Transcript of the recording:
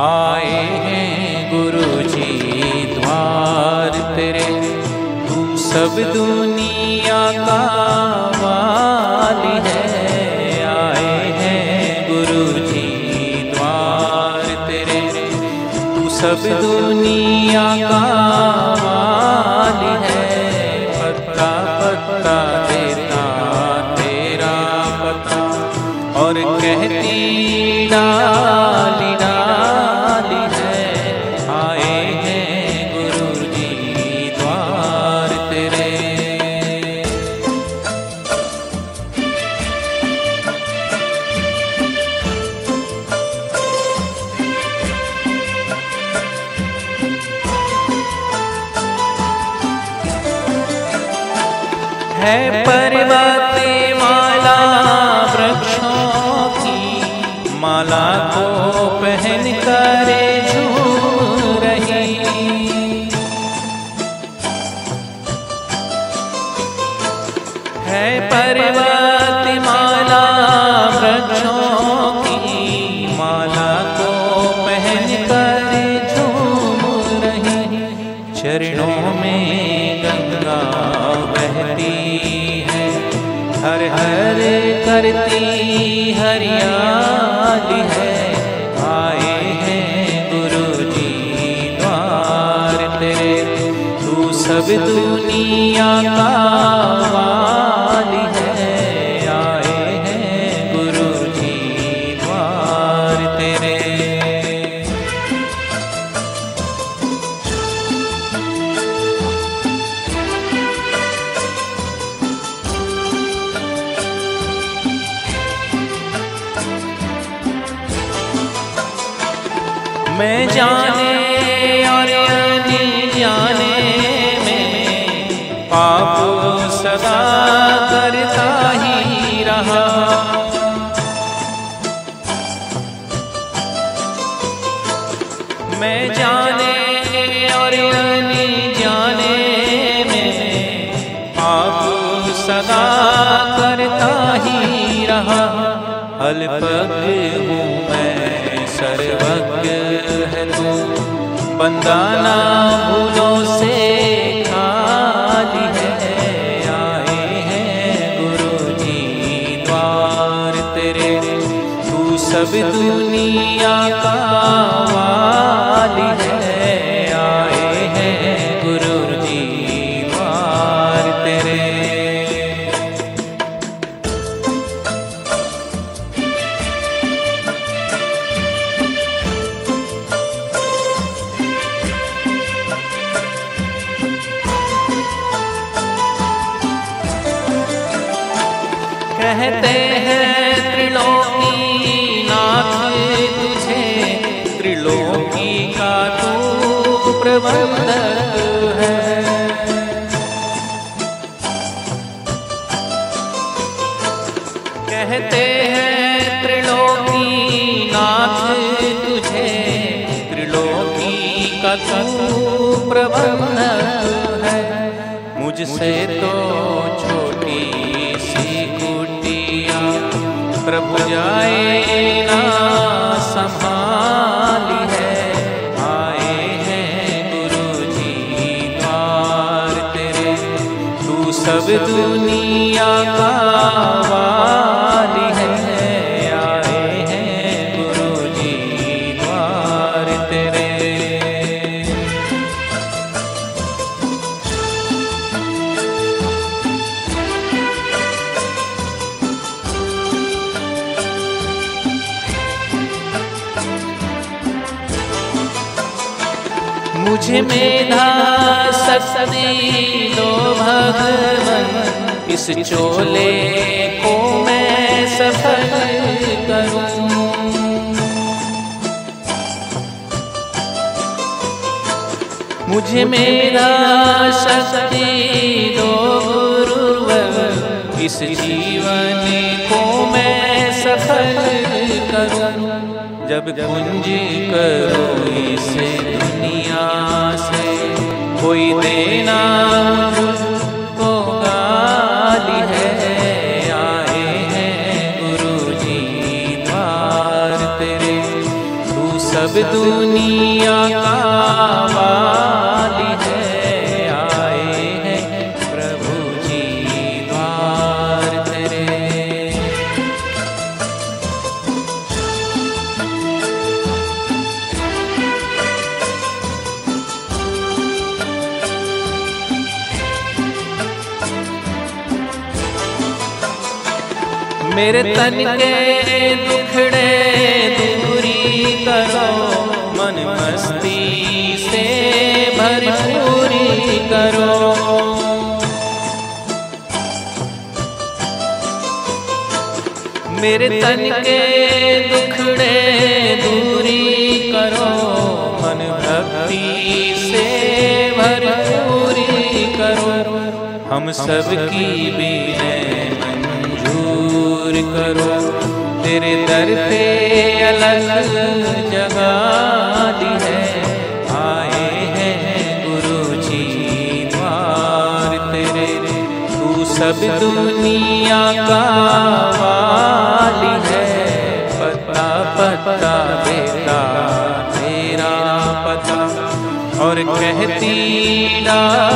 आए हैं गुरु जी द्वार तेरे। तू सब दुनिया का वाली है। आए हैं गुरु जी द्वार तेरे। तू सब दुनिया का वाली है। है पर्वत माला वृक्षों की। माला को पहन कर पर्वत माला वृक्षों चरणों में गंगा बहती है, हर हर करती हरियाली है। आए हैं गुरु जी द्वार तेरे, तू सब दुनिया का मैं जाने और अनिल जाने में पाप सदा करता ही रहा। मैं जाने और अनिल जाने में पाप सदा करता ही रहा। अल्पज्ञ हूँ मैं सर्वज्ञ बंदाना भूलों से खाली है आए हैं गुरु जी द्वार तेरे। तू सब दुनिया कहते हैं त्रिलोकी नाथ, तुझे त्रिलोकी का तू प्रबंधक है। कहते हैं त्रिलोकी नाथ, तुझे त्रिलोकी का तू प्रबंधक है। मुझसे तो छोटी प्रभु जाए, ना संभाली है। आए हैं गुरु जी द्वार तेरे। तू सब दुनिया का मुझे मेधा सकती लो भगवन। इस चोले को मैं सफल करूँ। मुझे मेरा शक्ति दो गुरुवर। इस जीवन को मैं सफल करूँ। जब कुंज करो इसे दुनिया से कोई देना मेरे तन के दुखड़े दूरी करो मन मस्ती से भरपूरी करो। मेरे तन के दुखड़े दूरी करो मन भक्ति से भरपूरी करो। हम सबकी भी मंजूर करो। तेरे दर पे अलग जगह दी है। आए हैं गुरु जी द्वार तेरे। तू सब दुनिया का वाली है। पता पता बेटा तेरा पता। और कहती ला